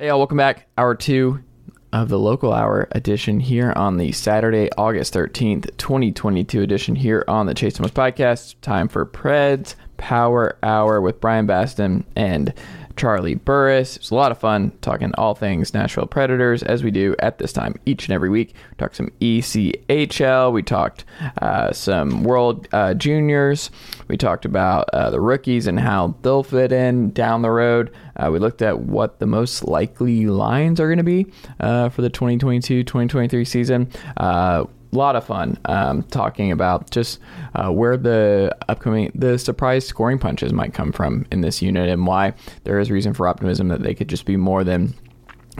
Hey, y'all, welcome back. Hour two of the local hour edition here on the Saturday, August 13th, 2022 edition here on the Chase Thomas podcast. Time for Preds Power Hour with Bryan Bastin and Charlie Burris. It was a lot of fun talking all things Nashville Predators as we do at this time each and every week. We talked some ECHL. We talked uh, some World uh, Juniors. We talked about uh, the rookies and how they'll fit in down the road. Uh, we looked at what the most likely lines are going to be uh, for the 2022 2023 season uh, a lot of fun um, talking about just uh, where the upcoming the surprise scoring punches might come from in this unit and why there is reason for optimism that they could just be more than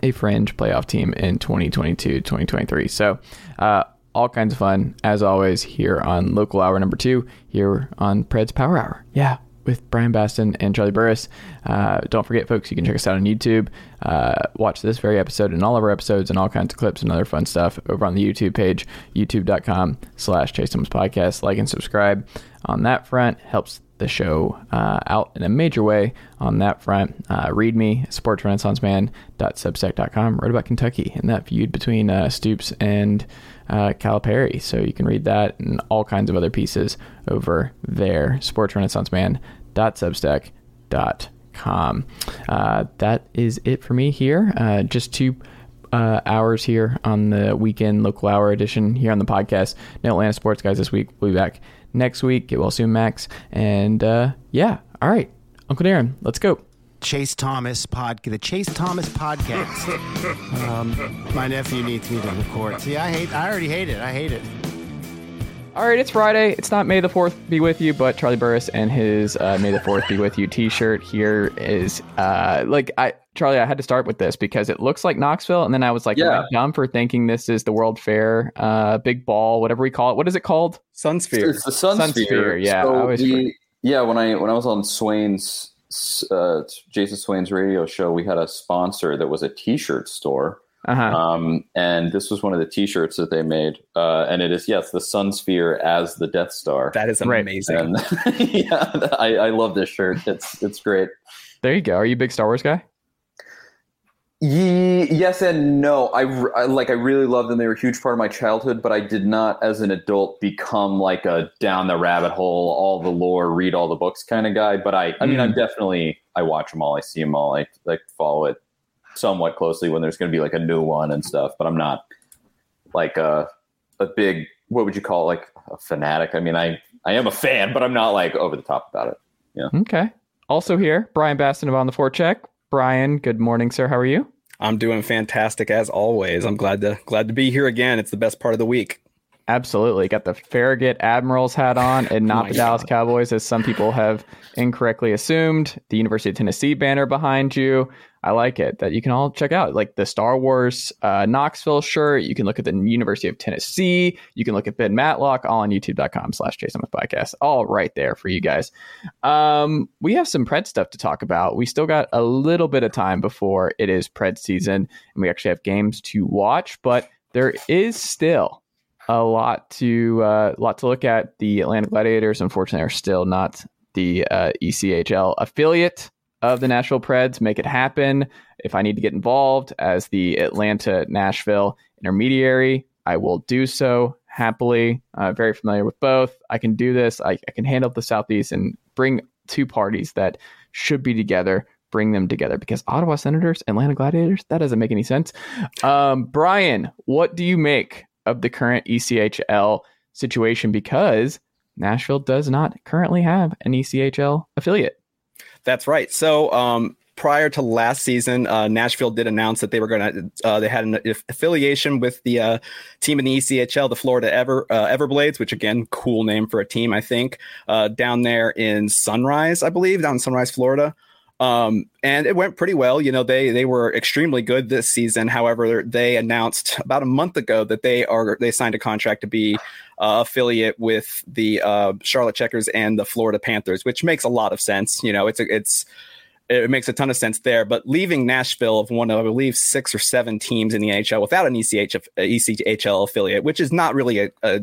a fringe playoff team in 2022 2023 so uh, all kinds of fun as always here on local hour number two here on Preds Power Hour. Yeah with Bryan Bastin and Charlie Burris. Uh, don't forget, folks, you can check us out on YouTube. Uh, watch this very episode and all of our episodes and all kinds of clips and other fun stuff over on the YouTube page, youtube.com slash Chase Thomas Podcast. Like and subscribe on that front. Helps the show uh, out in a major way on that front. Uh, read me, sportsrenaissanceman.substack.com. Wrote about Kentucky and that feud between uh, Stoops and uh, Calipari. So you can read that and all kinds of other pieces over there. Sportsrenaissanceman.substack.com. Uh, that is it for me here. Uh, just two uh, hours here on the weekend local hour edition here on the podcast. No Atlanta sports guys this week. We'll be back next week. Get well soon, Max. And uh, yeah, all right, Uncle Darren, let's go. Chase Thomas pod, the Chase Thomas podcast. um, my nephew needs me to record. See, I hate. I already hate it. I hate it. All right, it's Friday. It's not May the 4th be with you, but Charlie Burris and his uh, May the 4th be with you t shirt here is uh, like, I, Charlie, I had to start with this because it looks like Knoxville. And then I was like, Yeah. am I dumb for thinking this is the World Fair, uh, big ball, whatever we call it. What is it called? Sunsphere. It's the Sun, Sun Sphere. Sphere, yeah, I So always we- forget. yeah, when I when I was on Swain's uh, Jason Swain's radio show, we had a sponsor that was a T-shirt store, Uh huh. um, and this was one of the T-shirts that they made, uh, and it is yes, the Sun Sphere as the Death Star. That is amazing. and yeah, I, I love this shirt. It's it's great. there you go. Are you a big Star Wars guy? Ye- yes and no. I, I like. I really loved them. They were a huge part of my childhood, but I did not, as an adult, become like a down the rabbit hole, all the lore, read all the books kind of guy. But I, I mean, Mm. I'm definitely. I watch them all. I see them all. I like follow it somewhat closely when there's going to be like a new one and stuff. But I'm not like a a big. What would you call it? Like a fanatic? I mean, I I am a fan, but I'm not like over the top about it. Yeah. Okay. Also here, Bryan Bastin of On the Forecheck. Bryan, good morning, sir. How are you? I'm doing fantastic as always. I'm glad to glad to be here again. It's the best part of the week. Absolutely. Got the Farragut Admirals hat on and not my the Dallas Cowboys, as some people have incorrectly assumed. The University of Tennessee banner behind you. I like it that you can all check out. Like the Star Wars uh, Knoxville shirt. You can look at the University of Tennessee. You can look at Ben Matlock all on youtube.com slash Jason with podcast. All right there for you guys. Um, we have some Pred stuff to talk about. We still got a little bit of time before it is Pred season, and we actually have games to watch, but there is still a lot to uh, lot to look at. The Atlanta Gladiators, unfortunately, are still not the uh, ECHL affiliate of the Nashville Preds. Make it happen. If I need to get involved as the Atlanta Nashville intermediary, I will do so happily. Uh, very familiar with both. I can do this. I, I can handle the Southeast and bring two parties that should be together. Bring them together because Ottawa Senators, Atlanta Gladiators, that doesn't make any sense. Um, Bryan, what do you make of the current ECHL situation? Because Nashville does not currently have an ECHL affiliate. That's right. So, um, prior to last season, uh, Nashville did announce that they were going to. Uh, they had an affiliation with the uh, team in the ECHL, the Florida Ever uh, Everblades, which again, cool name for a team, I think. Uh, down there in Sunrise, I believe, down in Sunrise, Florida. Um, and it went pretty well. You know, they they were extremely good this season. However, they announced about a month ago that they are they signed a contract to be uh, affiliate with the uh, Charlotte Checkers and the Florida Panthers, which makes a lot of sense. You know, it's a, it's it makes a ton of sense there. But leaving Nashville of one of I believe six or seven teams in the NHL without an ECH, ECHL affiliate, which is not really a, a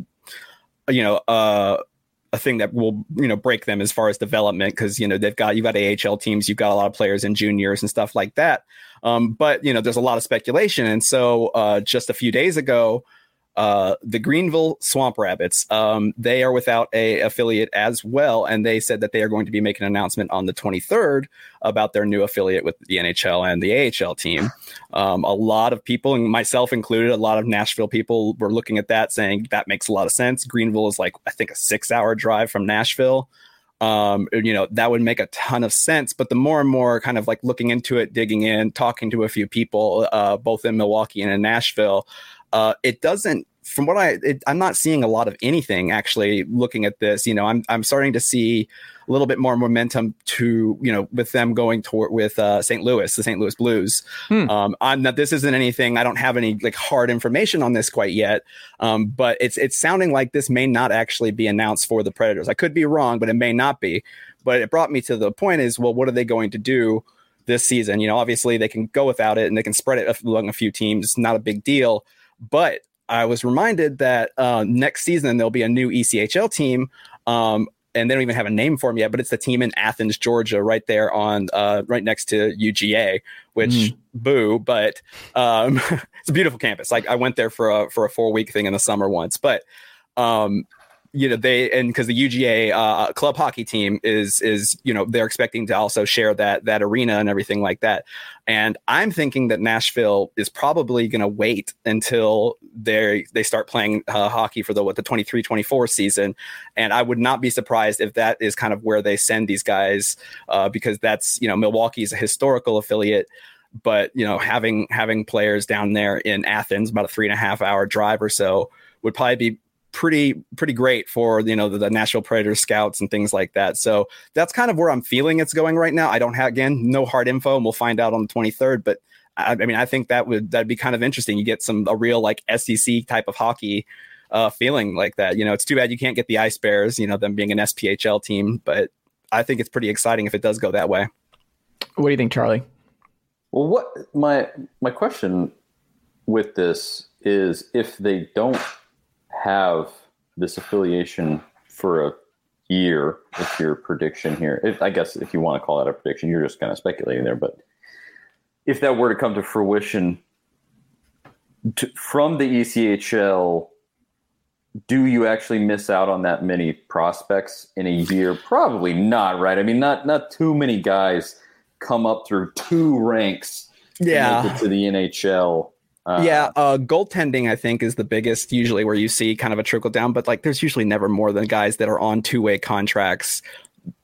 you know uh a thing that will you know break them as far as development because you know they've got you've got AHL teams, you've got a lot of players in juniors and stuff like that. Um, but you know, there's a lot of speculation, and so uh, just a few days ago, uh, the Greenville Swamp Rabbits. Um, they are without a affiliate as well, and they said that they are going to be making an announcement on the 23rd about their new affiliate with the NHL and the AHL team. Um, a lot of people, and myself included, a lot of Nashville people were looking at that, saying that makes a lot of sense. Greenville is like I think a six-hour drive from Nashville. Um, you know that would make a ton of sense. But the more and more kind of like looking into it, digging in, talking to a few people, uh, both in Milwaukee and in Nashville uh, it doesn't from what I, it, I'm not seeing a lot of anything actually looking at this. You know, I'm, I'm starting to see a little bit more momentum to, you know, with them going toward with uh, St. Louis, the St. Louis Blues. Hmm. Um, I'm not, this isn't anything. I don't have any like hard information on this quite yet. Um, but it's, it's sounding like this may not actually be announced for the Predators. I could be wrong, but it may not be. But it brought me to the point is, well, what are they going to do? This season, you know, obviously they can go without it and they can spread it among a few teams. It's not a big deal but I was reminded that uh, next season there'll be a new ECHL team. Um, and they don't even have a name for them yet, but it's the team in Athens, Georgia, right there on uh, right next to UGA, which mm. boo, but um, it's a beautiful campus. Like I went there for a for a four week thing in the summer once, but um, you know they and because the UGA uh, club hockey team is is you know they're expecting to also share that that arena and everything like that. And I'm thinking that Nashville is probably going to wait until they they start playing uh, hockey for the what the 23-24 season. And I would not be surprised if that is kind of where they send these guys uh, because that's you know Milwaukee is a historical affiliate but you know having having players down there in Athens about a three and a half hour drive or so would probably be pretty pretty great for you know the, the Nashville Predators scouts and things like that. So that's kind of where I'm feeling it's going right now. I don't have again no hard info, and we'll find out on the 23rd. But I, I mean, I think that would that'd be kind of interesting. You get some a real like SEC type of hockey uh, feeling like that. You know, it's too bad you can't get the Ice Bears. You know, them being an SPHL team, but I think it's pretty exciting if it does go that way. What do you think, Charlie? Well, what my my question with this is if they don't have this affiliation for a year, if your prediction here, if, I guess if you want to call that a prediction, you're just kind of speculating there. But if that were to come to fruition to, from the ECHL, do you actually miss out on that many prospects in a year? Probably not, right? I mean, not not too many guys come up through two ranks yeah. to, to the NHL uh, yeah, uh, goaltending I think is the biggest usually where you see kind of a trickle down, but like there's usually never more than guys that are on two way contracts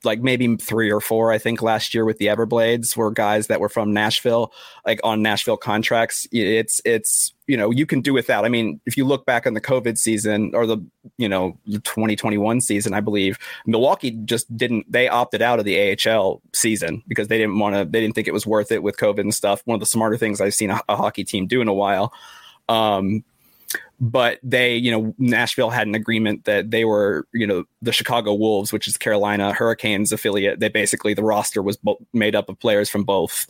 like maybe three or four, I think last year with the Everblades were guys that were from Nashville, like on Nashville contracts. It's, it's, you know, you can do without. I mean, if you look back on the COVID season or the, you know, 2021 season, I believe Milwaukee just didn't, they opted out of the AHL season because they didn't want to, they didn't think it was worth it with COVID and stuff. One of the smarter things I've seen a, a hockey team do in a while. Um, but they, you know, Nashville had an agreement that they were, you know, the Chicago Wolves, which is Carolina Hurricanes affiliate. They basically the roster was bo- made up of players from both,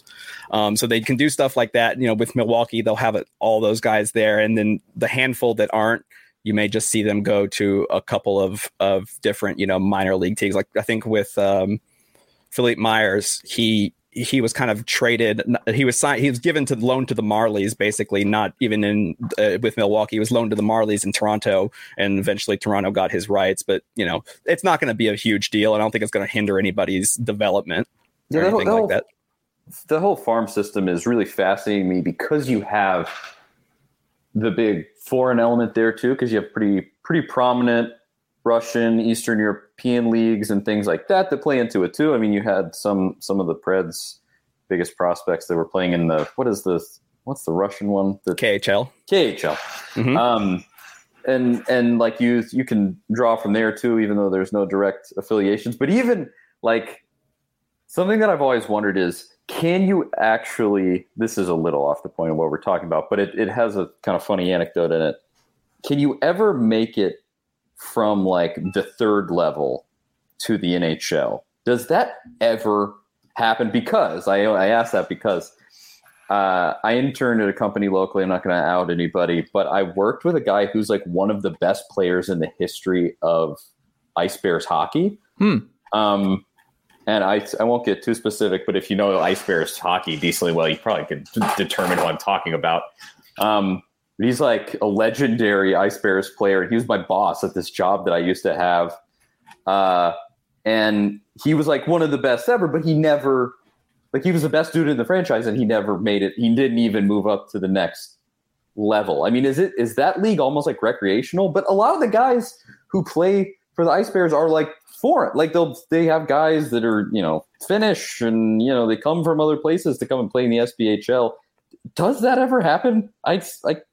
um, so they can do stuff like that. You know, with Milwaukee, they'll have it, all those guys there, and then the handful that aren't, you may just see them go to a couple of of different, you know, minor league teams. Like I think with um, Philippe Myers, he he was kind of traded. He was signed. He was given to loan to the Marlies, basically, not even in uh, with Milwaukee. He was loaned to the Marlies in Toronto, and eventually Toronto got his rights. But you know, it's not going to be a huge deal. I don't think it's going to hinder anybody's development or yeah, anything like that. The whole farm system is really fascinating me because you have the big foreign element there too, because you have pretty pretty prominent Russian, Eastern European leagues and things like that that play into it too. I mean, you had some some of the Preds' biggest prospects that were playing in the what is the what's the Russian one? The KHL. KHL. Mm-hmm. Um, and and like you you can draw from there too, even though there's no direct affiliations. But even like something that I've always wondered is can you actually this is a little off the point of what we're talking about, but it, it has a kind of funny anecdote in it. Can you ever make it from like the third level to the NHL. Does that ever happen? Because I I ask that because uh, I interned at a company locally. I'm not going to out anybody, but I worked with a guy who's like one of the best players in the history of Ice Bears hockey. Hmm. Um, and I, I won't get too specific, but if you know Ice Bears hockey decently well, you probably could determine who I'm talking about. Um, he's like a legendary Ice Bears player. He was my boss at this job that I used to have. Uh, and he was like one of the best ever, but he never, like, he was the best dude in the franchise and he never made it. He didn't even move up to the next level. I mean, is it, is that league almost like recreational? But a lot of the guys who play for the Ice Bears are like foreign. Like they'll, they have guys that are, you know, Finnish and, you know, they come from other places to come and play in the SPHL. Does that ever happen? I like.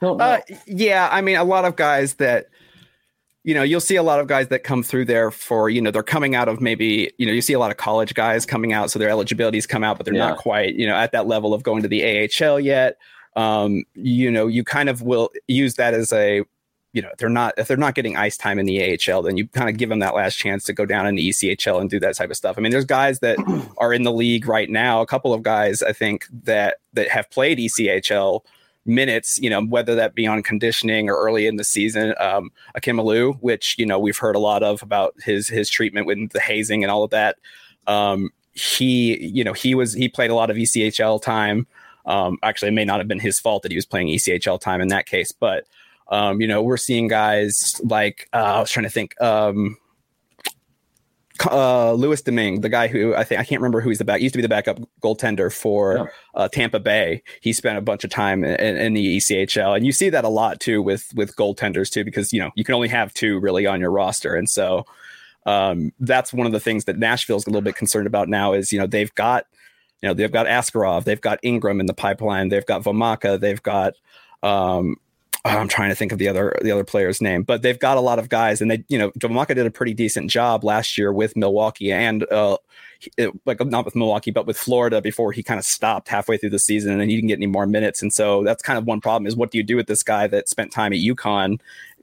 Uh, yeah, I mean, a lot of guys that you know, you'll see a lot of guys that come through there for, you know, they're coming out of maybe, you know, you see a lot of college guys coming out, so their eligibilities come out, but they're yeah. not quite, you know, at that level of going to the AHL yet. Um, you know, you kind of will use that as a, you know, they're not if they're not getting ice time in the AHL, then you kind of give them that last chance to go down in the ECHL and do that type of stuff. I mean, there's guys that are in the league right now, a couple of guys I think that that have played ECHL minutes, you know, whether that be on conditioning or early in the season. Um, Akim Aliu, which, you know, we've heard a lot of about his his treatment with the hazing and all of that. Um, he, you know, he was he played a lot of ECHL time. Um, actually, it may not have been his fault that he was playing ECHL time in that case, but um, you know, we're seeing guys like uh, I was trying to think. Um, uh, Louis Domingue, the guy who I think I can't remember who he's the back used to be the backup goaltender for yeah. uh, Tampa Bay. He spent a bunch of time in, in, the ECHL, and you see that a lot too with with goaltenders too, because you know you can only have two really on your roster, and so um, that's one of the things that Nashville's a little bit concerned about now. Is you know they've got you know they've got Askarov, they've got Ingram in the pipeline, they've got Vomacka, they've got um, I'm trying to think of the other the other player's name, but they've got a lot of guys, and they you know Jamaica did a pretty decent job last year with Milwaukee and uh, it, like not with Milwaukee, but with Florida before he kind of stopped halfway through the season, and then he didn't get any more minutes, and so that's kind of one problem is what do you do with this guy that spent time at UConn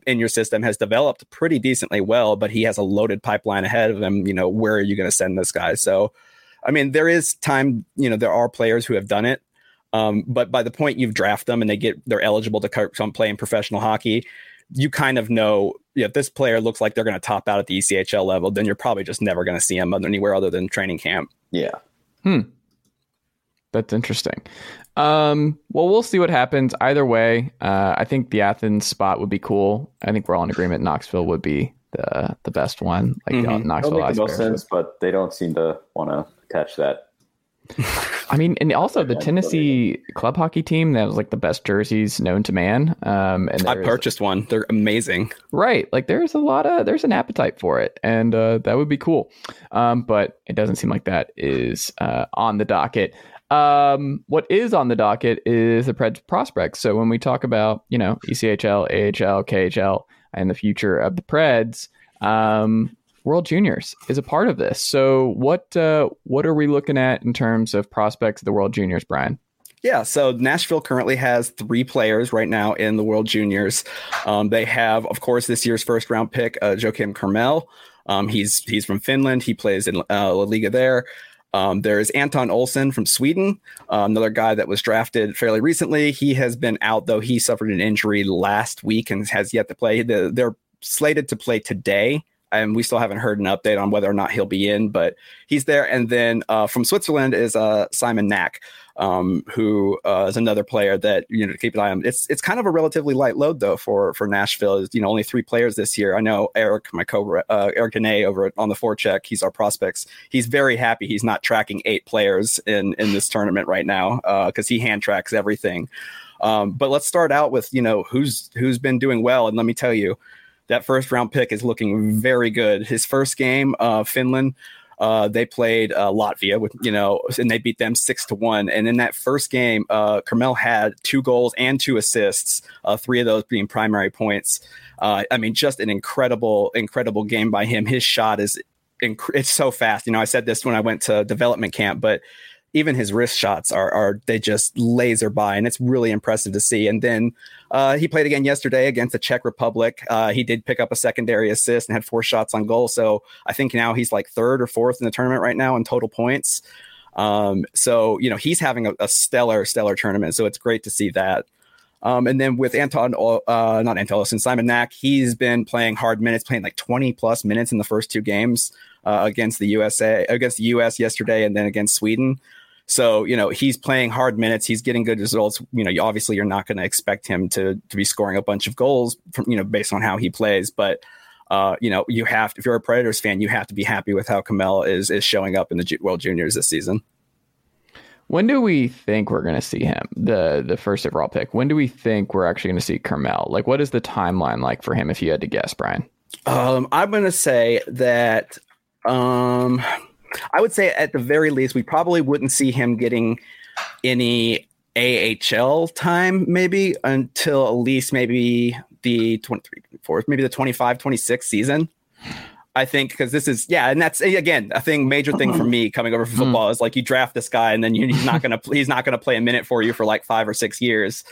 in your system has developed pretty decently well, but he has a loaded pipeline ahead of him. You know where are you going to send this guy? So. I mean, there is time, you know, there are players who have done it um, but by the point you've drafted them and they get they're eligible to come play in professional hockey, you kind of know if this player looks like they're going to top out at the ECHL level, then you're probably just never going to see them anywhere other than training camp. Yeah. Hmm. That's interesting. Um, well, we'll see what happens. Either way, uh, I think the Athens spot would be cool. I think we're all in agreement. Knoxville would be the the best one. Like mm-hmm. Knoxville, make no sense, but they don't seem to want to catch that I mean, and also the Tennessee club hockey team that was like the best jerseys known to man. Um, and I purchased one; they're amazing. Right, like there's a lot of there's an appetite for it, and uh, that would be cool. Um, but it doesn't seem like that is uh, on the docket. Um, what is on the docket is the Preds prospects. So when we talk about you know ECHL, AHL, KHL, and the future of the Preds, um, World Juniors is a part of this. So what uh, what are we looking at in terms of prospects of the World Juniors, Bryan? Yeah, so Nashville currently has three players right now in the World Juniors. Um, they have, of course, this year's first round pick, uh, Joakim Kemell. Um, he's he's from Finland. He plays in uh, La Liga there. Um, there's Anton Olsson from Sweden, uh, another guy that was drafted fairly recently. He has been out though. He suffered an injury last week and has yet to play. The, they're slated to play today and we still haven't heard an update on whether or not he'll be in, but he's there. And then uh, from Switzerland is uh, Simon Knak, um, who uh, is another player that you know to keep an eye on. It's it's kind of a relatively light load though for for Nashville. Is you know only three players this year. I know Eric, my co uh, Eric Dene over on the forecheck. He's our prospects. He's very happy he's not tracking eight players in in this tournament right now because uh, he hand tracks everything. Um, but let's start out with you know who's who's been doing well, and let me tell you that first round pick is looking very good. His first game, uh, Finland, uh, they played uh, Latvia with you know, and they beat them six to one. And in that first game, uh, Kemell had two goals and two assists, uh, three of those being primary points. Uh, I mean, just an incredible, incredible game by him. His shot is inc- it's so fast. You know, I said this when I went to development camp, but even his wrist shots are are they just laser by, and it's really impressive to see. And then uh, he played again yesterday against the Czech Republic. Uh, he did pick up a secondary assist and had four shots on goal. So I think now he's like third or fourth in the tournament right now in total points. Um, so you know he's having a, a stellar stellar tournament. So it's great to see that. Um, and then with Anton, uh, not Anton Olsson, Simon Knak, he's been playing hard minutes, playing like 20 plus minutes in the first two games uh, against the USA, against the US yesterday, and then against Sweden. So you know he's playing hard minutes. He's getting good results. You know, obviously you're not going to expect him to to be scoring a bunch of goals, from, you know, based on how he plays. But uh, you know, you have to, if you're a Predators fan, you have to be happy with how Kemell is is showing up in the World Juniors this season. When do we think we're going to see him? The the first overall pick. When do we think we're actually going to see Kemell? Like, what is the timeline like for him? If you had to guess, Bryan. Um, I'm going to say that. Um, I would say at the very least, we probably wouldn't see him getting any AHL time, maybe until at least maybe the 23, 24, maybe the 25, 26 season. I think because this is yeah, and that's again a thing, major thing for me coming over from football is like you draft this guy and then you, he's not gonna he's not gonna play a minute for you for like five or six years.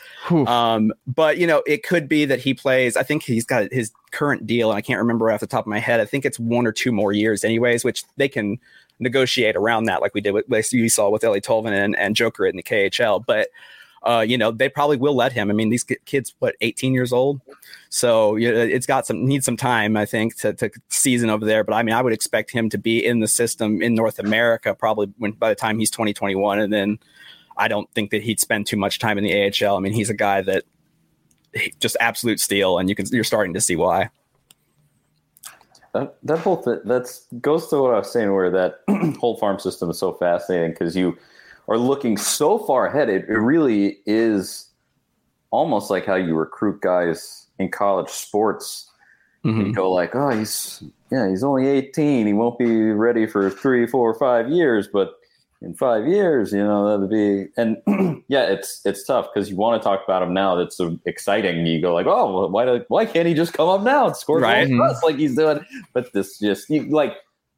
Um, but you know it could be that he plays. I think he's got his current deal, and I can't remember off the top of my head. I think it's one or two more years, anyways, which they can negotiate around that, like we did with like you saw with Eeli Tolvanen and, and Joker in the KHL. But uh, you know, they probably will let him. I mean, these kids, what, 18 years old? So you know, it's got some, needs some time, I think, to, to season over there. But I mean, I would expect him to be in the system in North America probably when, by the time he's 2021. and then I don't think that he'd spend too much time in the AHL. I mean, he's a guy that just absolute steal, and you can, you're starting to see why. That, that whole th- that's goes to what I was saying, where that whole farm system is so fascinating because you are looking so far ahead. It, it really is almost like how you recruit guys in college sports. Mm-hmm. You go like, oh, he's yeah, he's only 18. He won't be ready for three, four, five years, but in five years, you know, that'd be and yeah, it's it's tough because you want to talk about him now. That's so exciting. You go like, oh, why do, why can't he just come up now and score right. goals like he's doing? But this just you, like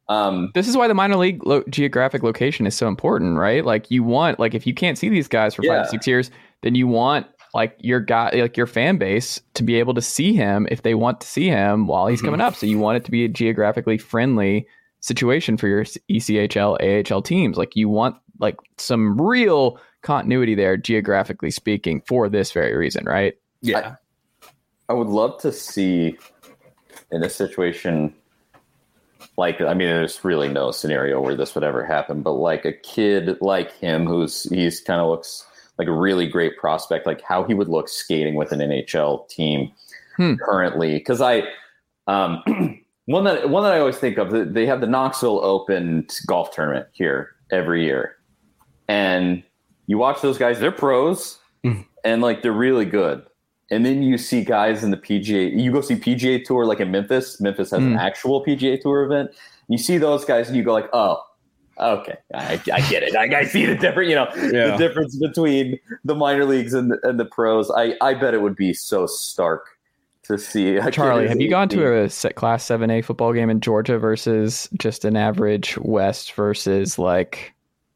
um, this is why the minor league lo- geographic location is so important, right? Like you want, like if you can't see these guys for yeah. five six years, then you want like your guy, like your fan base to be able to see him if they want to see him while he's mm-hmm. coming up. So you want it to be geographically friendly situation for your ECHL, AHL teams. Like you want like some real continuity there, geographically speaking, for this very reason, right? Yeah. I, I would love to see in a situation like I mean, there's really no scenario where this would ever happen, but like a kid like him, who's he's kind of looks like a really great prospect, like how he would look skating with an NHL team hmm. currently. Because I, um, one that one that I always think of, they have the Knoxville Open golf tournament here every year, and you watch those guys; they're pros, mm. and like they're really good and then you see guys in the PGA. You go see PGA Tour like in Memphis. Memphis has mm. an actual PGA Tour event. You see those guys, and you go like, "Oh, okay, I, I get it. I, I, see the different, you know, yeah. the difference between the minor leagues and the, and the pros. I, I bet it would be so stark to see. Charlie, have you gone to a set class seven A football game in Georgia versus just an average West versus like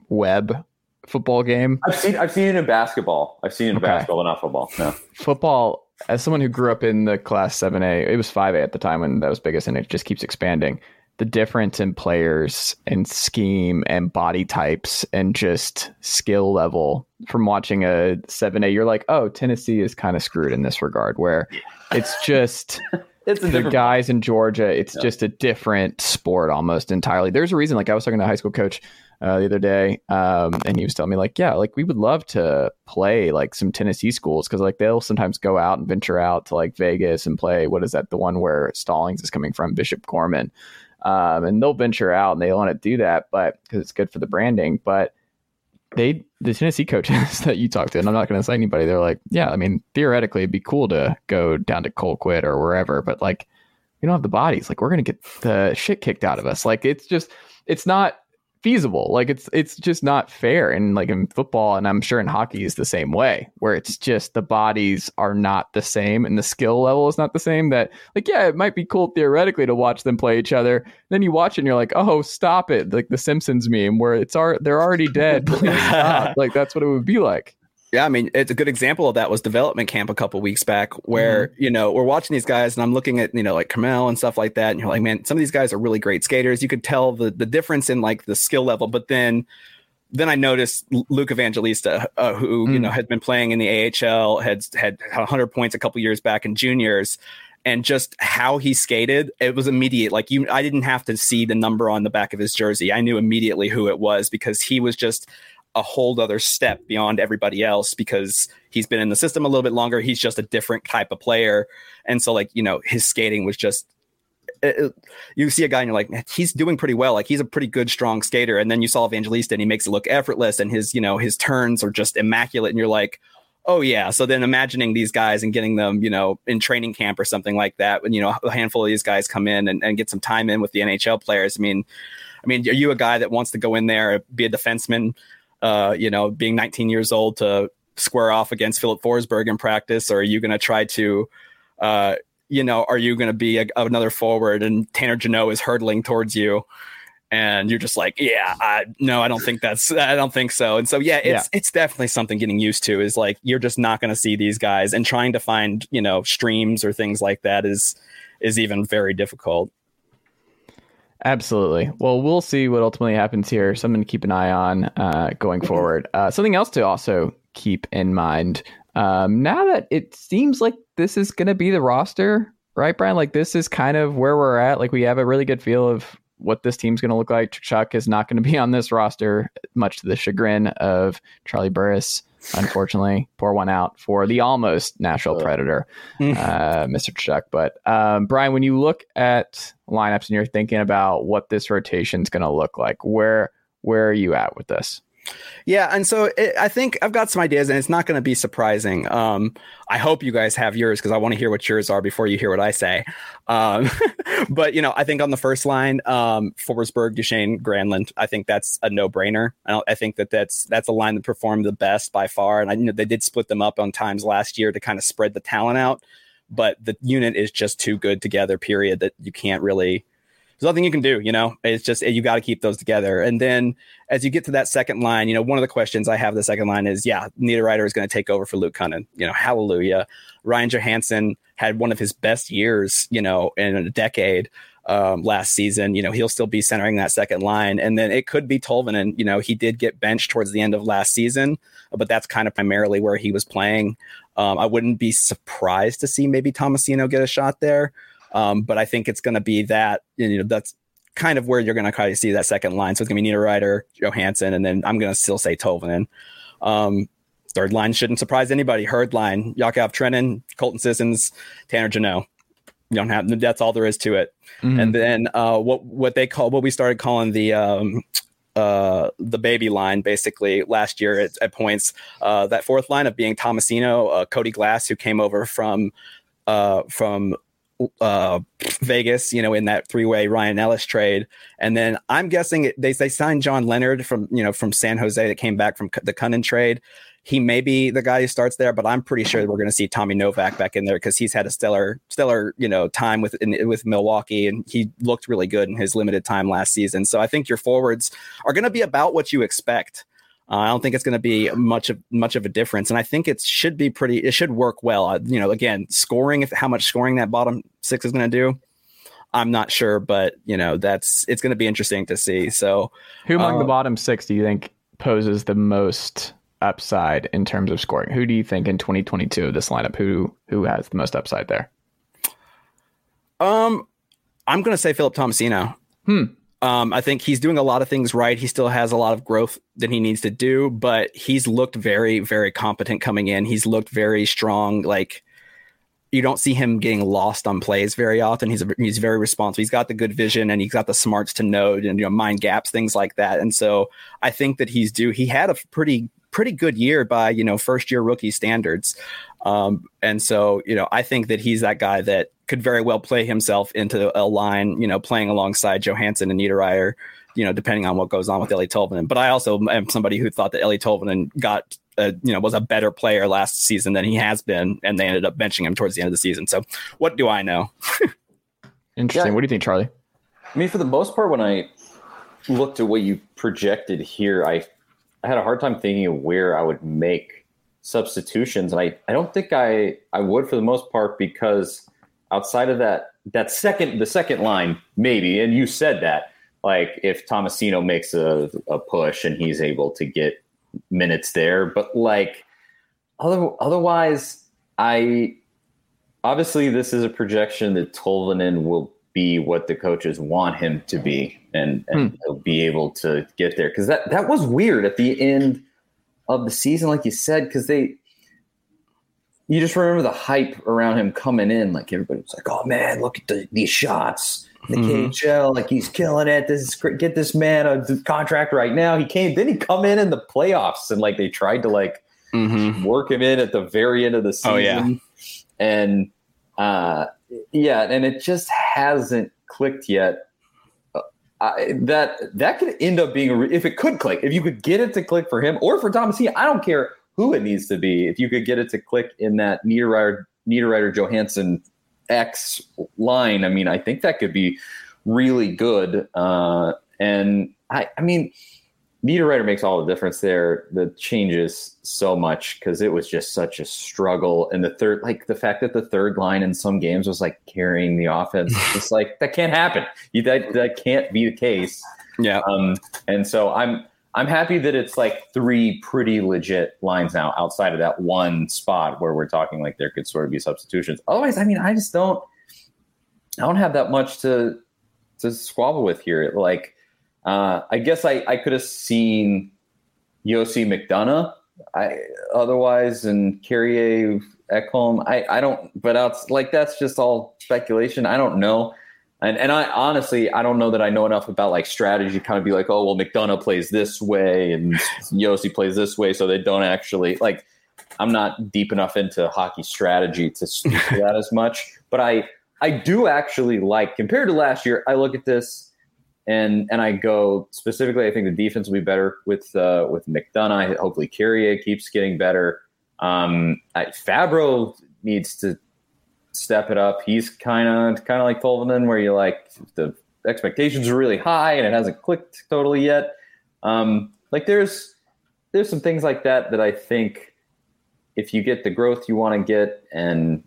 Webb football game? I've seen I've seen it in basketball. I've seen it in okay. basketball, but not football. No. Football, as someone who grew up in the class 7A, it was 5A at the time when that was biggest and it just keeps expanding. The difference in players and scheme and body types and just skill level from watching a 7A, you're like, oh, Tennessee is kind of screwed in this regard, where it's just it's the guys in Georgia, it's yeah. just a different sport almost entirely. There's a reason, like I was talking to a high school coach uh, the other day, um, and he was telling me like, yeah, like we would love to play like some Tennessee schools because like they'll sometimes go out and venture out to like Vegas and play. What is that? The one where Stallings is coming from, Bishop Gorman, um, and they'll venture out and they want to do that, but because it's good for the branding, but they the Tennessee coaches that you talk to, and I'm not going to say anybody, they're like, yeah, I mean, theoretically, it'd be cool to go down to Colquitt or wherever, but like, we don't have the bodies. Like, we're going to get the shit kicked out of us. Like, it's just, it's not feasible. Like it's it's just not fair. And like in football, and I'm sure in hockey is the same way, where it's just the bodies are not the same and the skill level is not the same. That like yeah, it might be cool theoretically to watch them play each other. Then you watch it and you're like, oh, stop it! Like the Simpsons meme where it's are they're already dead. like that's what it would be like. Yeah, I mean, it's a good example of that was development camp a couple weeks back where, mm-hmm. you know, we're watching these guys and I'm looking at, you know, like Kemell and stuff like that. And you're like, man, some of these guys are really great skaters. You could tell the, the difference in like the skill level, but then then I noticed Luke Evangelista, uh, who mm. you know had been playing in the AHL, had had 100 points a couple years back in juniors, and just how he skated, it was immediate. Like you, I didn't have to see the number on the back of his jersey. I knew immediately who it was because he was just a whole other step beyond everybody else because he's been in the system a little bit longer. He's just a different type of player, and so like you know his skating was just it, you see a guy and you're like, he's doing pretty well. Like he's a pretty good, strong skater. And then you saw Evangelista and he makes it look effortless and his, you know, his turns are just immaculate. And you're like, oh yeah. So then imagining these guys and getting them, you know, in training camp or something like that, when, you know, a handful of these guys come in and, and get some time in with the NHL players. I mean, I mean, are you a guy that wants to go in there, be a defenseman, uh, you know, being 19 years old to square off against Filip Forsberg in practice? Or are you going to try to, uh, you know, are you going to be a, another forward and Tanner Jeannot is hurtling towards you? And you're just like, yeah, I, no, I don't think that's, I don't think so. And so, yeah, it's, yeah. it's definitely something getting used to is like, you're just not going to see these guys and trying to find, you know, streams or things like that is, is even very difficult. Absolutely. Well, we'll see what ultimately happens here. Something to keep an eye on uh, going forward. Uh, something else to also keep in mind um, now that it seems like this is going to be the roster, right, Bryan? Like this is kind of where we're at. Like we have a really good feel of what this team's going to look like. Chuck is not going to be on this roster, much to the chagrin of Charlie Burris. Unfortunately, pour one out for the almost Nashville Predator, uh, Mr. Chuck. But um, Bryan, when you look at lineups and you're thinking about what this rotation is going to look like, where where are you at with this? Yeah, and so it, I think I've got some ideas, and it's not going to be surprising. Um, I hope you guys have yours because I want to hear what yours are before you hear what I say. Um, but you know, I think on the first line, um, Forsberg, Duchene, Granlund, I think that's a no-brainer. I, I, think that that's that's a line that performed the best by far, and I you know they did split them up on times last year to kind of spread the talent out. But the unit is just too good together. Period. That you can't really there's nothing you can do. You know, it's just you got to keep those together. And then as you get to that second line, you know, one of the questions I have the second line is, yeah, Niederreiter is going to take over for Luke Kunin. You know, hallelujah. Ryan Johansen had one of his best years, you know, in a decade um, last season. You know, he'll still be centering that second line. And then it could be Tolvanen. You know, he did get benched towards the end of last season, but that's kind of primarily where he was playing. Um, I wouldn't be surprised to see maybe Tomasino get a shot there. Um, but I think it's going to be that, you know, that's kind of where you're going to kind of see that second line. So it's going to be Niederreiter, Johansen, and then I'm going to still say Tolvanen. Um, third line shouldn't surprise anybody. Herd line, Yakov Trenin, Colton Sissons, Tanner Jeannot. You don't have that's all there is to it. Mm-hmm. And then uh, what what they call what we started calling the um, uh, the baby line basically last year at, at points. Uh, that fourth line of being Tomasino, uh, Cody Glass, who came over from uh, from uh, Vegas, you know, in that three-way Ryan Ellis trade, and then I'm guessing they they signed John Leonard from you know from San Jose that came back from the Kunin trade. He may be the guy who starts there, but I'm pretty sure we're going to see Tommy Novak back in there because he's had a stellar stellar you know time with in, with Milwaukee, and he looked really good in his limited time last season. So I think your forwards are going to be about what you expect. Uh, I don't think it's going to be much of much of a difference, and I think it should be pretty. It should work well. Uh, you know, again, scoring if how much scoring that bottom six is going to do, I'm not sure, but you know, that's it's going to be interesting to see. So, who among the uh, bottom six do you think poses the most upside in terms of scoring? Who do you think in 2022 of this lineup who who has the most upside there? Um, I'm going to say Philip Tomasino. Hmm. Um, I think he's doing a lot of things right. He still has a lot of growth that he needs to do, but he's looked very, very competent coming in. He's looked very strong. Like you don't see him getting lost on plays very often. He's a, he's very responsive. He's got the good vision and he's got the smarts to know and you know mind gaps, things like that. And so I think that he's due. He had a pretty pretty good year by you know first year rookie standards. Um, and so you know I think that he's that guy that could very well play himself into a line, you know, playing alongside Johansen and Niederreiter, you know, depending on what goes on with Eeli Tolvanen. But I also am somebody who thought that Eeli Tolvanen got, uh, you know, was a better player last season than he has been, and they ended up benching him towards the end of the season. So what do I know? Interesting. Yeah. What do you think, Charlie? I mean, for the most part, when I looked at what you projected here, I I had a hard time thinking of where I would make substitutions, and I, I don't think I I would for the most part because outside of that that second the second line maybe and you said that like if Tomasino makes a, a push and he's able to get minutes there. But like other, otherwise, I obviously this is a projection that Tolvanen will be what the coaches want him to be and, and Hmm. he'll be able to get there. Cause that, that was weird at the end of the season, like you said, because they you just remember the hype around him coming in. Like everybody was like, "Oh man, look at the, these shots, the Mhm. KHL, like he's killing it. This is great. Get this man a contract right now." He came, then he come in in the playoffs, and like they tried to like Mhm. work him in at the very end of the season. Oh, yeah. and uh, yeah, and it just hasn't clicked yet. I, that that could end up being re- if it could click if you could get it to click for him or for Thomas. I don't care who it needs to be. If you could get it to click in that Niederreiter Niederreiter Johansen X line, I mean, I think that could be really good. Uh, and I, I mean, Niederreiter makes all the difference there. The changes so much because it was just such a struggle. And the third, like the fact that the third line in some games was like carrying the offense, it's like that can't happen. You, that that can't be the case. Yeah. Um, and so I'm I'm happy that it's like three pretty legit lines now outside of that one spot where we're talking like there could sort of be substitutions. Otherwise, I mean, I just don't I don't have that much to to squabble with here. Like, uh, I guess I I could have seen Josi McDonagh. I otherwise and Carrier Ekholm. I I don't. But outs like that's just all speculation. I don't know. And and I honestly I don't know that I know enough about like strategy to kind of be like, oh well, McDonagh plays this way and Josi plays this way, so they don't actually like. I'm not deep enough into hockey strategy to speak to that as much, but I I do actually like compared to last year. I look at this and and I go specifically. I think the defense will be better with uh, with McDonagh. Hopefully, Kyrie keeps getting better. Um, I, Fabbro needs to step it up. He's kind of kind of like Tolvanen, where you like the expectations are really high and it hasn't clicked totally yet. Um, like there's there's some things like that that I think if you get the growth you want to get and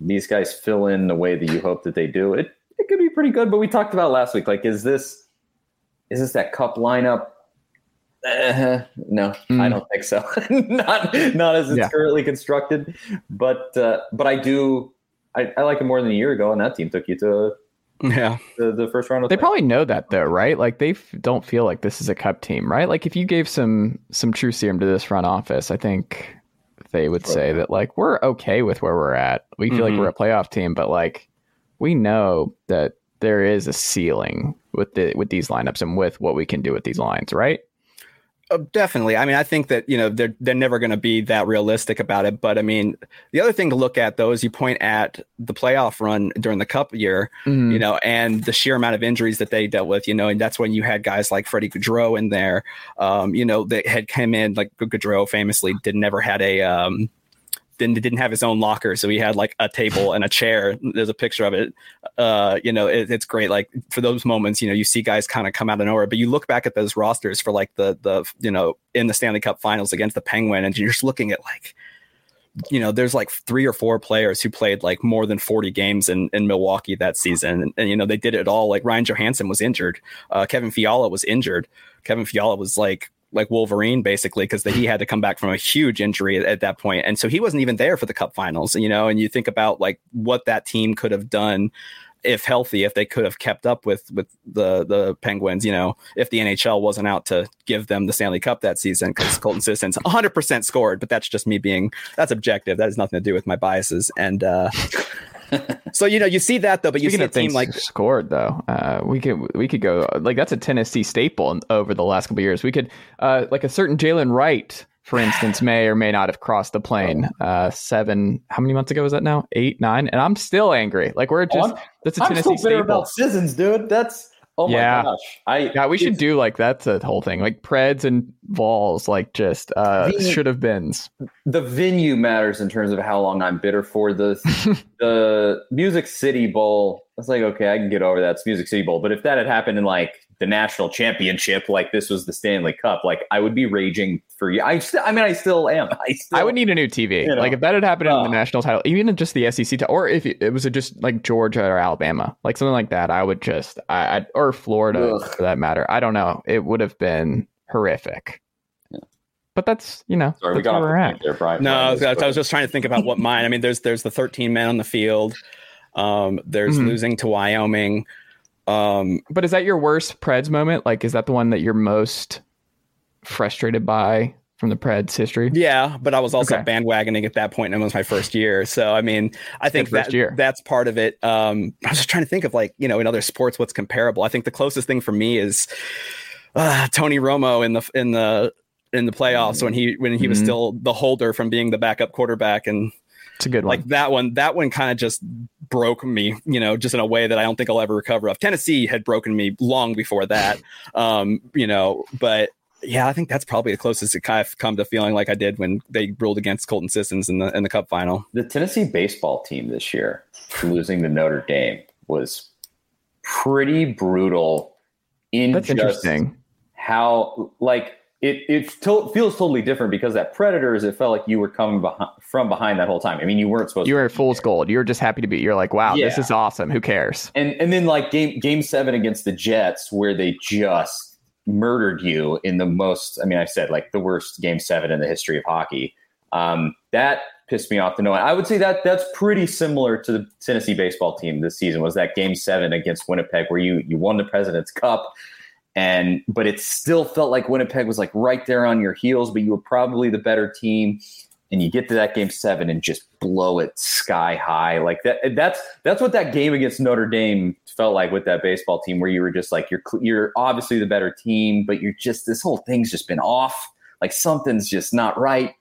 these guys fill in the way that you hope that they do, it it could be pretty good. But we talked about last week, like, is this is this that cup lineup? Uh, no, Mm. I don't think so. not not as it's Yeah. currently constructed, but uh, but I do. I, I like it more than a year ago, and that team took you to Yeah. the, the first round of They the probably know that though, right? Like they f- don't feel like this is a cup team, right? Like if you gave some some true serum to this front office, I think they would say that like we're okay with where we're at. We feel Mhm. like we're a playoff team, but like we know that there is a ceiling with the with these lineups and with what we can do with these lines, right? Uh, definitely. I mean, I think that you know they're they're never going to be that realistic about it. But I mean, the other thing to look at though is you point at the playoff run during the Cup year, Mm. you know, and the sheer amount of injuries that they dealt with, you know, and that's when you had guys like Freddie Gaudreau in there, um, you know, that had come in like Gaudreau famously did never had a um, didn't didn't have his own locker, so he had like a table and a chair. There's a picture of it. Uh, you know, it, it's great. Like for those moments, you know, you see guys kind of come out of nowhere, but you look back at those rosters for like the the you know in the Stanley Cup Finals against the Penguin, and you're just looking at like. You know, there's like three or four players who played like more than 40 games in, in Milwaukee that season. And, and, you know, they did it all. Like Ryan Johansen was injured. Uh, Kevin Fiala was injured. Kevin Fiala was like like Wolverine basically because he had to come back from a huge injury at, at that point, and so he wasn't even there for the Cup Finals. You know, and you think about like what that team could have done if healthy, if they could have kept up with with the the Penguins. You know, if the NHL wasn't out to give them the Stanley Cup that season because Colton Sissons 100 percent scored, but that's just me being that's objective. That has nothing to do with my biases and. uh so you know you see that though, but you Speaking see a team things like scored though, uh, we could we could go like that's a Tennessee staple in, over the last couple of years. We could uh, like a certain Jaylen Wright, for instance, may or may not have crossed the plane. Uh, seven, how many months ago was that now? Eight, nine, and I'm still angry. Like we're just I'm- that's a I'm Tennessee still bitter staple. about Sissons, dude. That's oh my Yeah. gosh. I yeah, we should do like that's a whole thing. Like Preds and Vols, like just uh, should have beens. the venue matters in terms of how long I'm bitter for the the Music City Bowl. It's like okay, I can get over that. It's Music City Bowl, but if that had happened in like the national championship like this was the Stanley Cup, like I would be raging for you. I still, I mean, I still am. I still, I would need a new TV. You know. like if that had happened in Uh. the national title, even in just the SEC, title, or if it it was just like Georgia or Alabama, like something like that, I would just, I, I'd, or Florida Ugh. for that matter. I don't know. It would have been horrific. But that's you know Sorry, we got where off we're at. there, Bryan. No, I was, I was just trying to think about what mine. I mean, there's there's the 13 men on the field. Um, there's Mhm. losing to Wyoming. Um, But is that your worst Preds moment? Like, is that the one that you're most frustrated by from the Preds history? yeah, but I was also Okay. bandwagoning at that point, and it was my first year. So I mean, I think that year. that's part of it. Um, I was just trying to think of like you know in other sports what's comparable. I think the closest thing for me is uh, Tony Romo in the in the in the playoffs when he when he was Mhm. still the holder from being the backup quarterback and It's a good one. like that one that one kind of just broke me you know just in a way that i don't think i'll ever recover of tennessee had broken me long before that um you know but yeah i think that's probably the closest it kind of come to feeling like i did when they ruled against colton sissons in the in the cup final the Tennessee baseball team this year losing to Notre Dame was pretty brutal. In that's just interesting. how like it it to- feels totally different because that Predators it felt like you were coming behind, from behind that whole time. I mean, you weren't supposed You to. were at fool's gold. You were just happy to be. You're like, wow, this is awesome. Who cares? and and then like game game seven against the Jets where they just murdered you in the most. I mean, I said like the worst game seven in the history of hockey. Um, that pissed me off to no end. I would say that that's pretty similar to the Tennessee baseball team this season. Was that game seven against Winnipeg where you you won the President's Cup, and but it still felt like Winnipeg was like right there on your heels, but you were probably the better team. And you get to that game seven and just blow it sky high like that. That's that's what that game against Notre Dame felt like with that baseball team, where you were just like you're you're obviously the better team, but you're just this whole thing's just been off. Like something's just not right.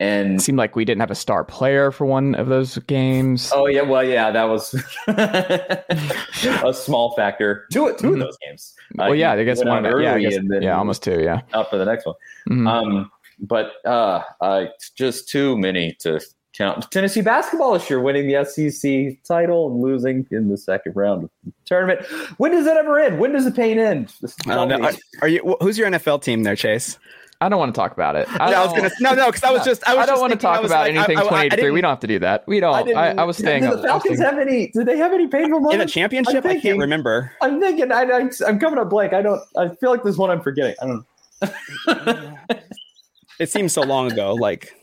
And It seemed like we didn't have a star player for one of those games. Oh yeah, well yeah, that was a small factor. Two two of those games. Uh, well, yeah, you I guess one. on Yeah, I early guess, and then yeah, almost two. Yeah. out for the next one. Mhm. Um, but uh, uh, just too many to count. Tennessee basketball this year winning the SEC title and losing in the second round of the tournament. When does that ever end? When does the pain end? Just I don't know. Are, are you who's your nfl team there chase I don't want to talk about it. I, yeah, I was gonna no no because i was just i was I don't want to talk about like, anything I- I 23. we don't have to do that. We don't. I, didn't- I, was staying. Do the Falcons staying- have any? Do they have any painful moments? in a championship i can't remember I'm thinking. I, I, I'm coming up blank. I don't. I feel like there's one I'm forgetting. I don't know. it seems so long ago like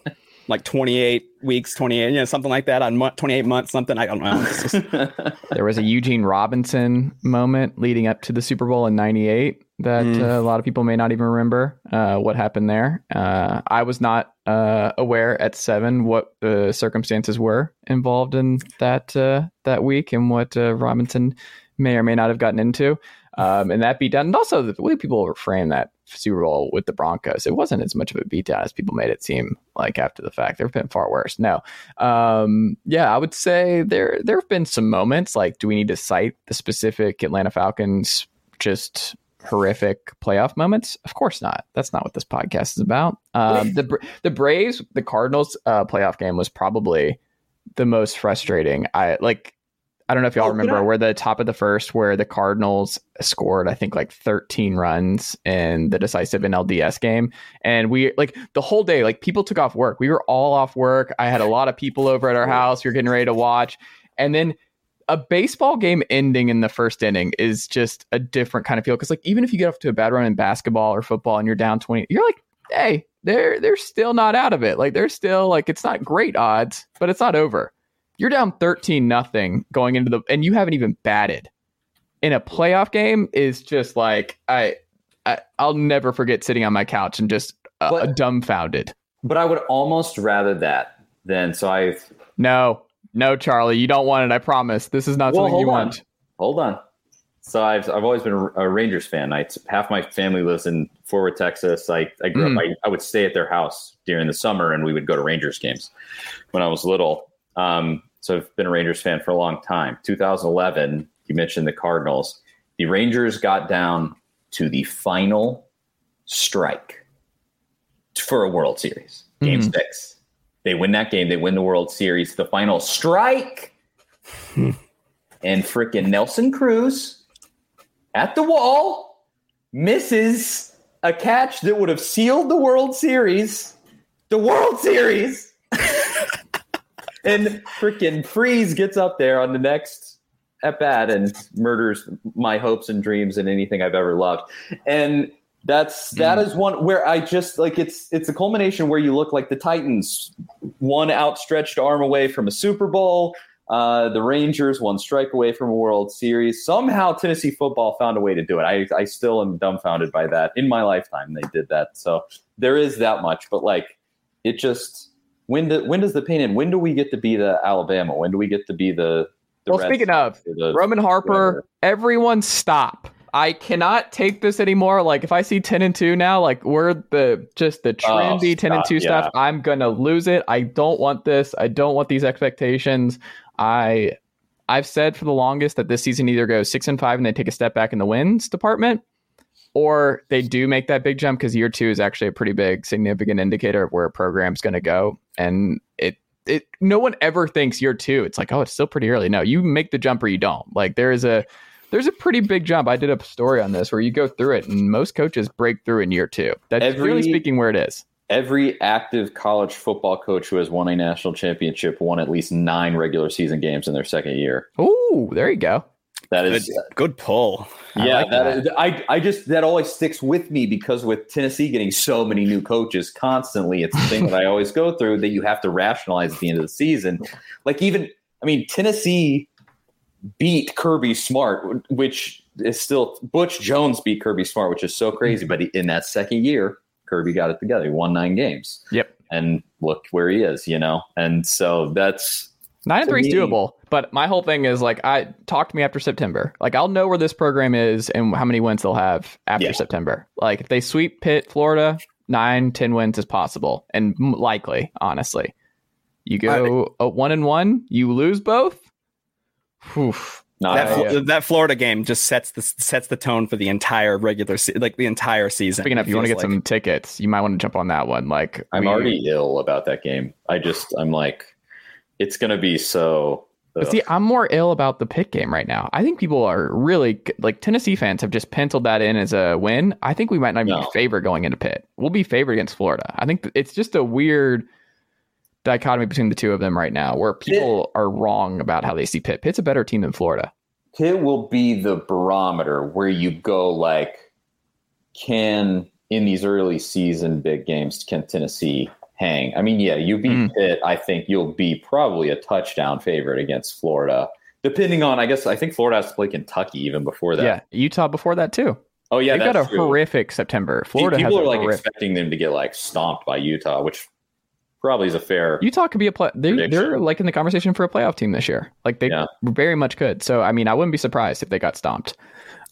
like 28 weeks 28 you know something like that on mo- 28 months something i don't know just- There was a Eugene Robinson moment leading up to the Super Bowl in '98 that Mm. uh, a lot of people may not even remember uh, what happened there. Uh, I was not uh, aware at seven what the circumstances were involved in that uh, that week and what uh, Robinson may or may not have gotten into. Um, and that beat down, and also the way people frame that Super Bowl with the Broncos, it wasn't as much of a beatdown as people made it seem like after the fact. There have been far worse. No, um, yeah, I would say there there have been some moments. Like, do we need to cite the specific Atlanta Falcons just horrific playoff moments? Of course not. That's not what this podcast is about. Um, the the Braves, the Cardinals uh, playoff game was probably the most frustrating. I like. I don't know if y'all Oh, remember where the top of the first, where the Cardinals scored, I think like 13 runs in the decisive NLDS game. And we like the whole day, like people took off work. We were all off work. I had a lot of people over at our house. We were getting ready to watch. And then a baseball game ending in the first inning is just a different kind of feel. Cause like even if you get off to a bad run in basketball or football and you're down 20, you're like, hey, they're they're still not out of it. Like they're still like it's not great odds, but it's not over. You're down 13 nothing going into the and you haven't even batted. In a playoff game is just like I, I I'll never forget sitting on my couch and just uh, But- dumbfounded. But I would almost rather that than so I. No, no, Charlie, you don't want it. I promise. This is not Well, something you on. want. Hold on. So I've I've always been a Rangers fan. I half my family lives in Fort Worth, Texas. I I grew Mm. up. I, I would stay at their house during the summer, and we would go to Rangers games when I was little. Um, so I've been a Rangers fan for a long time. 2011, you mentioned the Cardinals. The Rangers got down to the final strike for a World Series, Game Mhm. Six. They win that game. They win the World Series. The final strike and frickin' Nelson Cruz at the wall misses a catch that would have sealed the World Series. The World Series. and freaking Freese gets up there on the next at bat and murders my hopes and dreams and anything I've ever loved. And that's that Mm. is one where I just like it's it's a culmination where you look like the Titans, one outstretched arm away from a Super Bowl. Uh, the Rangers one strike away from a World Series. Somehow Tennessee football found a way to do it. I I still am dumbfounded by that. In my lifetime, they did that. So there is that much. But like, it just when do, when does the pain end? When do we get to be the Alabama? When do we get to be the? the Well, speaking of, the- Roman Harper, whatever. everyone stop. I cannot take this anymore. Like if I see 10 and 2 now, like we're the just the Oh, trendy 10 and stop, 2 stuff. I'm gonna lose it. I don't want this. I don't want these expectations. I I've said for the longest that this season either goes six and five and they take a step back in the wins department, or they do make that big jump because year two is actually a pretty big significant indicator of where a program's gonna go. And it it no one ever thinks year two. It's like, oh, it's still pretty early. No, you make the jump or you don't. Like there is a there's a pretty big jump. I did a story on this where you go through it, and most coaches break through in year two. That's Every- really speaking where it is. every active college football coach who has won a national championship won at least nine regular season games in their second year. Ooh, there you go. That is Good, good pull. I yeah, like that that. is- I, I just that always sticks with me because with Tennessee getting so many new coaches constantly, it's the thing that I always go through that you have to rationalize at the end of the season. Like even, I mean, Tennessee beat Kirby Smart, which is still Butch Jones beat Kirby Smart, which is so crazy. Mm-hmm. But in that second year, Kirby got it together. He won nine games. Yep. and look where he is, you know. And so that's Nine and three is doable, but my whole thing is like, I talk to me after September. Like, I'll know where this program is and how many wins they'll have after Yeah. September. Like, if they sweep Pitt, Florida, nine, ten wins is possible and likely. Honestly, you go a one and one, you lose both. Oof. not That, Uh, Fl- that Florida game just sets the sets the tone for the entire regular se- like the entire season. Speaking of, you want to get like. some tickets, you might want to jump on that one. Like, I'm we- already ill about that game. I just I'm like, it's gonna be so. But see, I'm more ill about the Pitt game right now. I think people are really like Tennessee fans have just penciled that in as a win. I think we might not No. be favored going into Pitt. We'll be favored against Florida. I think it's just a weird dichotomy between the two of them right now, where people are wrong about how they see Pitt. Pitt's a better team than Florida. Pitt will be the barometer where you go like, can in these early season big games can Tennessee hang? I mean, yeah, you beat Mm. Pitt. I think you'll be probably a touchdown favorite against Florida. Depending on, I guess, I think Florida has to play Kentucky even before that. Yeah, Utah before that too. Oh yeah, They've got a true. horrific September. Florida People has are like horrific. expecting them to get like stomped by Utah, which probably is a fair. Utah could be a play. They, Prediction. they're like in the conversation for a playoff team this year. Like they Yeah. very much could. So I mean, I wouldn't be surprised if they got stomped.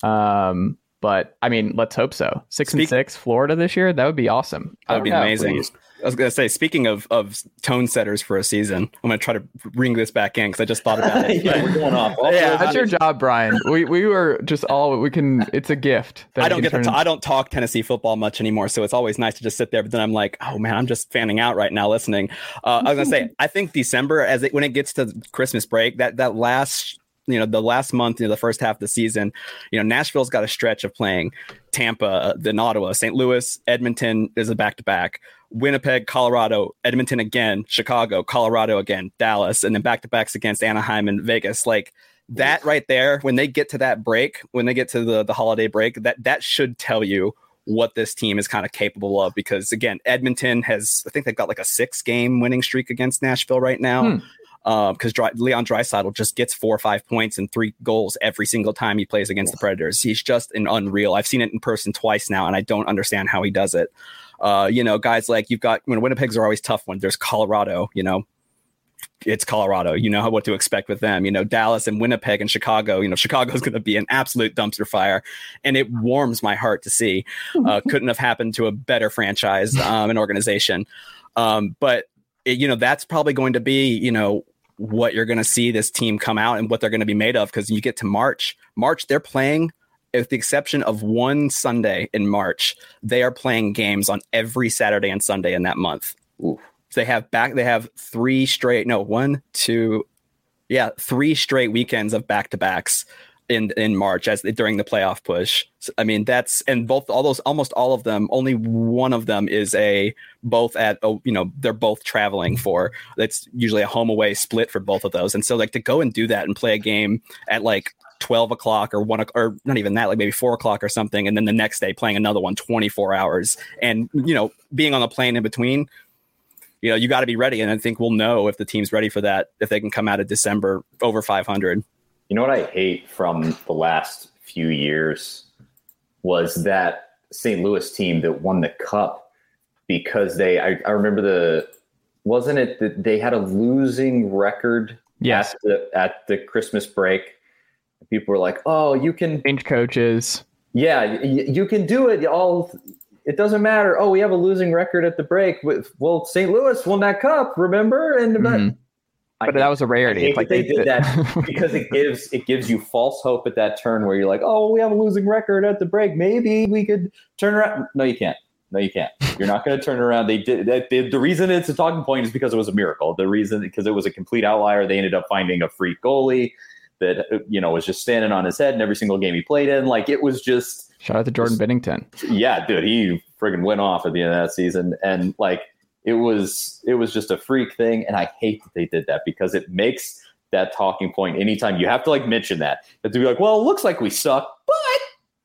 Um, but I mean, let's hope so. Six and six, Florida this year. That would be awesome. That would be amazing. please. I was gonna say, speaking of of tone setters for a season, I'm gonna try to bring this back in because I just thought about it. yeah, we're going off. Also, Yeah, That's your job, Bryan. We we were just all we can. It's a gift. that I don't can get to I don't talk Tennessee football much anymore, so it's always nice to just sit there. But then I'm like, oh man, I'm just fanning out right now listening. Uh, I was gonna say, I think December, as it when it gets to Christmas break, that that last you know the last month, you know, the first half of the season, you know, Nashville's got a stretch of playing Tampa, then Ottawa, St. Louis, Edmonton is a back to back. Winnipeg, Colorado, Edmonton again, Chicago, Colorado again, Dallas, and then back to backs against Anaheim and Vegas. Like that right there, when they get to that break, when they get to the, the holiday break, that that should tell you what this team is kind of capable of. Because again, Edmonton has, I think they've got like a six game winning streak against Nashville right now. Hmm. Um, because Dry, Leon Draisaitl just gets four or five points and three goals every single time he plays against the Predators. He's just an unreal. I've seen it in person twice now, and I don't understand how he does it. Uh, you know, guys like you've got when Winnipeg's are always tough ones. There's Colorado, you know, it's Colorado. You know what to expect with them. You know, Dallas and Winnipeg and Chicago. You know, Chicago's going to be an absolute dumpster fire, and it warms my heart to see. Uh, couldn't have happened to a better franchise, um, an organization. Um, but it, you know, that's probably going to be you know what you're going to see this team come out and what they're going to be made of because you get to March. March, they're playing. With the exception of one Sunday in March, they are playing games on every Saturday and Sunday in that month. Oof. They have back. They have three straight. No, one, two, yeah, three straight weekends of back to backs in in March as during the playoff push. So, I mean, that's and both all those almost all of them. Only one of them is a both at oh, you know they're both traveling for. That's usually a home away split for both of those. And so like to go and do that and play a game at like 12 o'clock or one or not even that like maybe four o'clock or something and then the next day playing another one 24 hours and you know being on the plane in between you know you got to be ready and i think we'll know if the team's ready for that if they can come out of december over 500 You know what I hate from the last few years was that St. Louis team that won the cup because they I, I remember the wasn't it that they had a losing record Yes. at the at the Christmas break. People were like, "Oh, you can Change coaches. yeah, y- you can do it. All it doesn't matter. Oh, we have a losing record at the break. With well, St. Louis won that cup, remember? And Mhm. I But that was a rarity. hate like that they did that because it gives it gives you false hope at that turn where you're like, oh, we have a losing record at the break. Maybe we could turn around. No, you can't. No, you can't. You're not going to turn around. They did. That, they, the reason it's a talking point is because it was a miracle. The reason because it was a complete outlier. They ended up finding a free goalie that uh, you know was just standing on his head in every single game he played in. Like it was just Shout out to Jordan Binnington. yeah, dude, he friggin' went off at the end of that season, and like it was, it was just a freak thing, and I hate that they did that because it makes that talking point anytime you have to like mention that to be like, well, it looks like we suck, but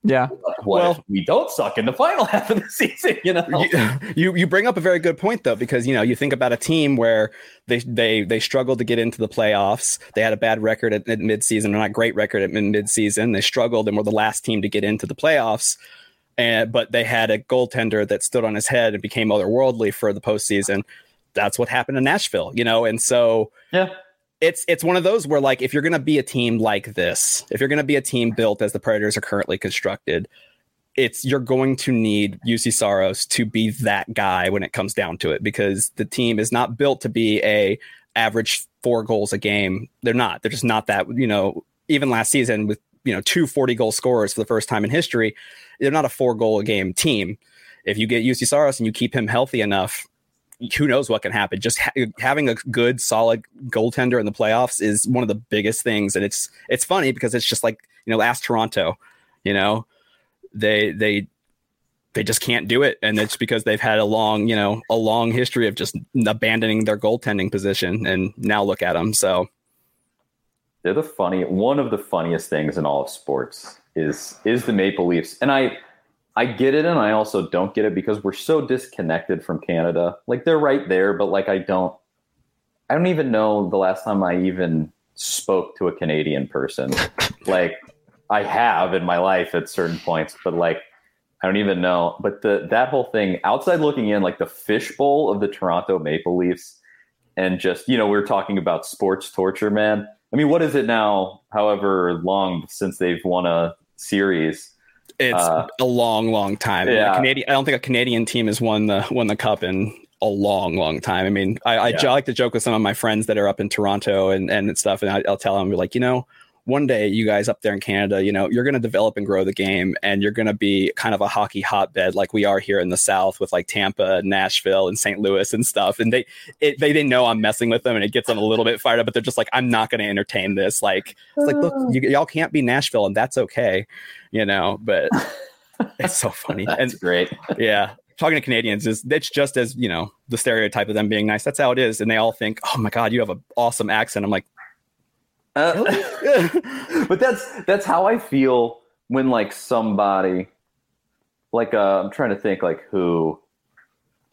Yeah. what Well- if we don't suck in the final half of the season? You know, you, you you bring up a very good point though because you know you think about a team where they they they struggled to get into the playoffs. They had a bad record at, at midseason or not great record at mid midseason. They struggled and were the last team to get into the playoffs. And but they had a goaltender that stood on his head and became otherworldly for the postseason. That's what happened in Nashville you know? And so yeah, it's it's one of those where like if you're going to be a team like this if you're going to be a team built as the predators are currently constructed it's you're going to need Juuse Saros to be that guy when it comes down to it because the team is not built to be a average four goals a game. They're not. They're just not that you know even last season with you know two 40 goal scorers for the first time in history they're not a four goal a game team. If you get Juuse Saros and you keep him healthy enough who knows what can happen. Just ha- having a good, solid goaltender in the playoffs is one of the biggest things, and it's it's funny because it's just like you know, ask Toronto, you know, they they they just can't do it, and it's because they've had a long you know a long history of just abandoning their goaltending position, and now look at them. So they're the funny. One of the funniest things in all of sports is is the Maple Leafs, and I I get it, and I also don't get it because we're so disconnected from Canada. Like they're right there, but like I don't, I don't even know the last time I even spoke to a Canadian person. like I have in my life at certain points, but like I don't even know. But the that whole thing outside looking in, like the fishbowl of the Toronto Maple Leafs, and just you know we're talking about sports torture, man. I mean, what is it now? However long since they've won a series. It's Uh, a long, long time. yeah. Canadian, I don't think a Canadian team has won the won the cup in a long, long time. I mean, I, I, Yeah. I like to joke with some of my friends that are up in Toronto and and stuff, and I, I'll tell them like, you know, one day you guys up there in Canada, you know, you're going to develop and grow the game, and you're going to be kind of a hockey hotbed like we are here in the South with like Tampa, Nashville, and St. Louis and stuff. And they it, they they know I'm messing with them, and it gets them a little bit fired up. But they're just like, I'm not going to entertain this. Like, it's like, look, oh. you, y'all can't be Nashville, and that's okay, you know. But it's so funny, That's and great. yeah. Talking to Canadians is it's just as you know the stereotype of them being nice. That's how it is, and they all think, "Oh my god, you have an awesome accent." I'm like, Uh, but that's that's how I feel when like somebody like uh, I'm trying to think like who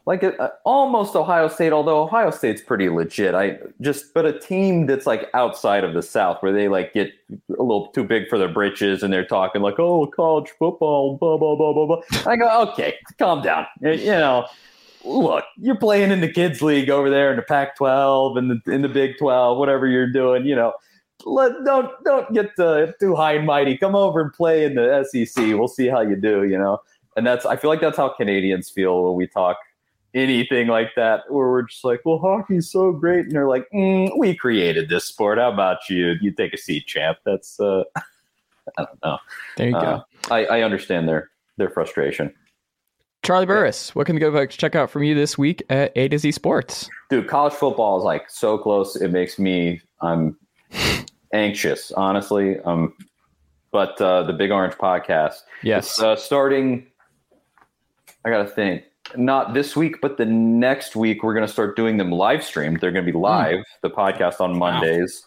like uh, almost Ohio State although Ohio State's pretty legit. I just but a team that's like outside of the South where they like get a little too big for their britches and they're talking like oh college football blah blah blah blah blah. I go okay calm down. You know look, you're playing in the kids league over there in the Pac-12 and the, in the Big 12, whatever you're doing, you know. Let don't don't get uh, too high and mighty. Come over and play in the SEC. We'll see how you do, you know. And that's I feel like that's how Canadians feel when we talk anything like that, where we're just like, well, hockey's so great, and they're like, mm, we created this sport. How about you? You take a seat, champ. That's uh, I don't know. There you go. Uh, I, I understand their their frustration. Charlie Burris, what can the good folks check out from you this week at A to Z Sports? dude college football is like so close it makes me i'm anxious honestly um but uh, the Big Orange podcast. Yes. Uh, starting. I gotta think. Not this week, but the next week we're gonna start doing them live streamed. They're gonna be live. The podcast on Mondays.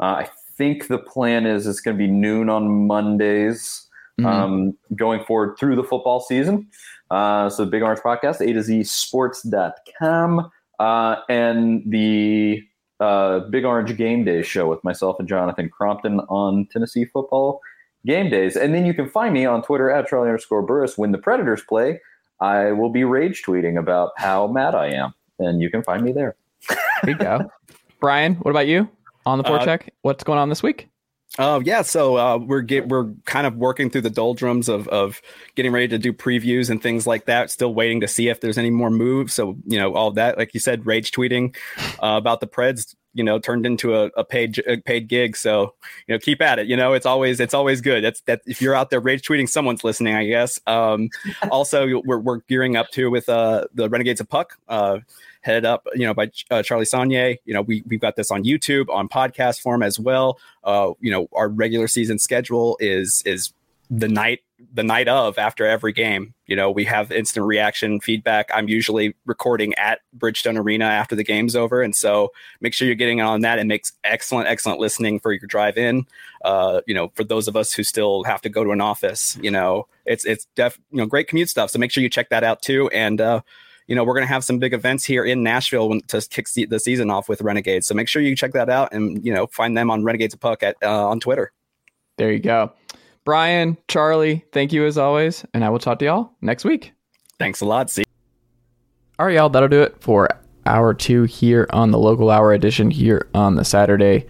Uh, I think the plan is it's gonna be noon on Mondays. Mhm. Um, going forward through the football season. Uh, so Big Orange Podcast, A to Z Sports.com, uh, and the uh, Big Orange Game Day show with myself and Jonathan Crompton on Tennessee football game days. And then you can find me on Twitter at Charlie underscore Burris. When the Predators play, I will be rage tweeting about how mad I am. And you can find me there. There you go. Bryan, what about you on the Uh, forecheck? What's going on this week? Uh, yeah, so uh, we're get, we're kind of working through the doldrums of of getting ready to do previews and things like that. Still waiting to see if there's any more moves. So you know, all that, like you said, rage tweeting uh, about the Preds, you know, turned into a, a paid a paid gig. So you know, keep at it. You know, it's always it's always good. That's that if you're out there rage tweeting, someone's listening, I guess. Um, also, we're we're gearing up to with uh the Renegades of Puck. Uh, headed up, you know, by uh, Charlie Saunier. You know, we we've got this on YouTube on podcast form as well. Uh, you know, our regular season schedule is is the night the night of after every game. You know, we have instant reaction feedback. I'm usually recording at Bridgestone Arena after the game's over, and so make sure you're getting on that. It makes excellent, excellent listening for your drive in. Uh, you know, for those of us who still have to go to an office, you know, it's it's def you know great commute stuff. So make sure you check that out too. And uh, you know, we're going to have some big events here in Nashville when, to kick se- the season off with Renegades. So make sure you check that out and, you know, find them on Renegades of Puck at, uh, on Twitter. There you go. Bryan, Charlie, thank you as always. And I will talk to y'all next week. Thanks a lot. See All right, y'all, that'll do it for hour two here on the local hour edition here on the Saturday,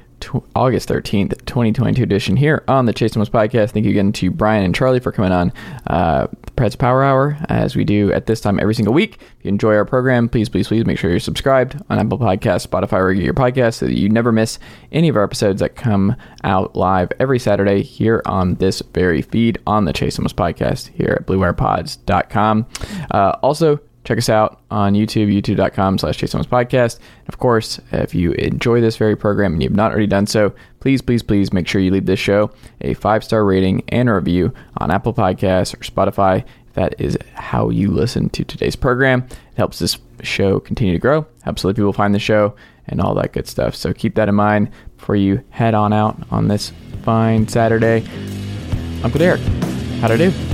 August 13th, 2022 edition here on the Chase Thomas podcast. Thank you again to Bryan and Charlie for coming on uh, the Preds Power Hour as we do at this time every single week. If you enjoy our program, please, please, please make sure you're subscribed on Apple Podcasts, Spotify, or your podcast so that you never miss any of our episodes that come out live every Saturday here on this very feed on the Chase Thomas podcast here at BlueWirePods.com. Uh, also, check us out on youtube youtube.com slash Thomas podcast. Of course if you enjoy this very program and you've not already done so please please please make sure you leave this show a five star rating and a review on apple podcasts or spotify. That is how you listen to today's program. It helps this show continue to grow helps other people find the show and all that good stuff. So keep that in mind before you head on out on this fine saturday. Uncle derek how'd i do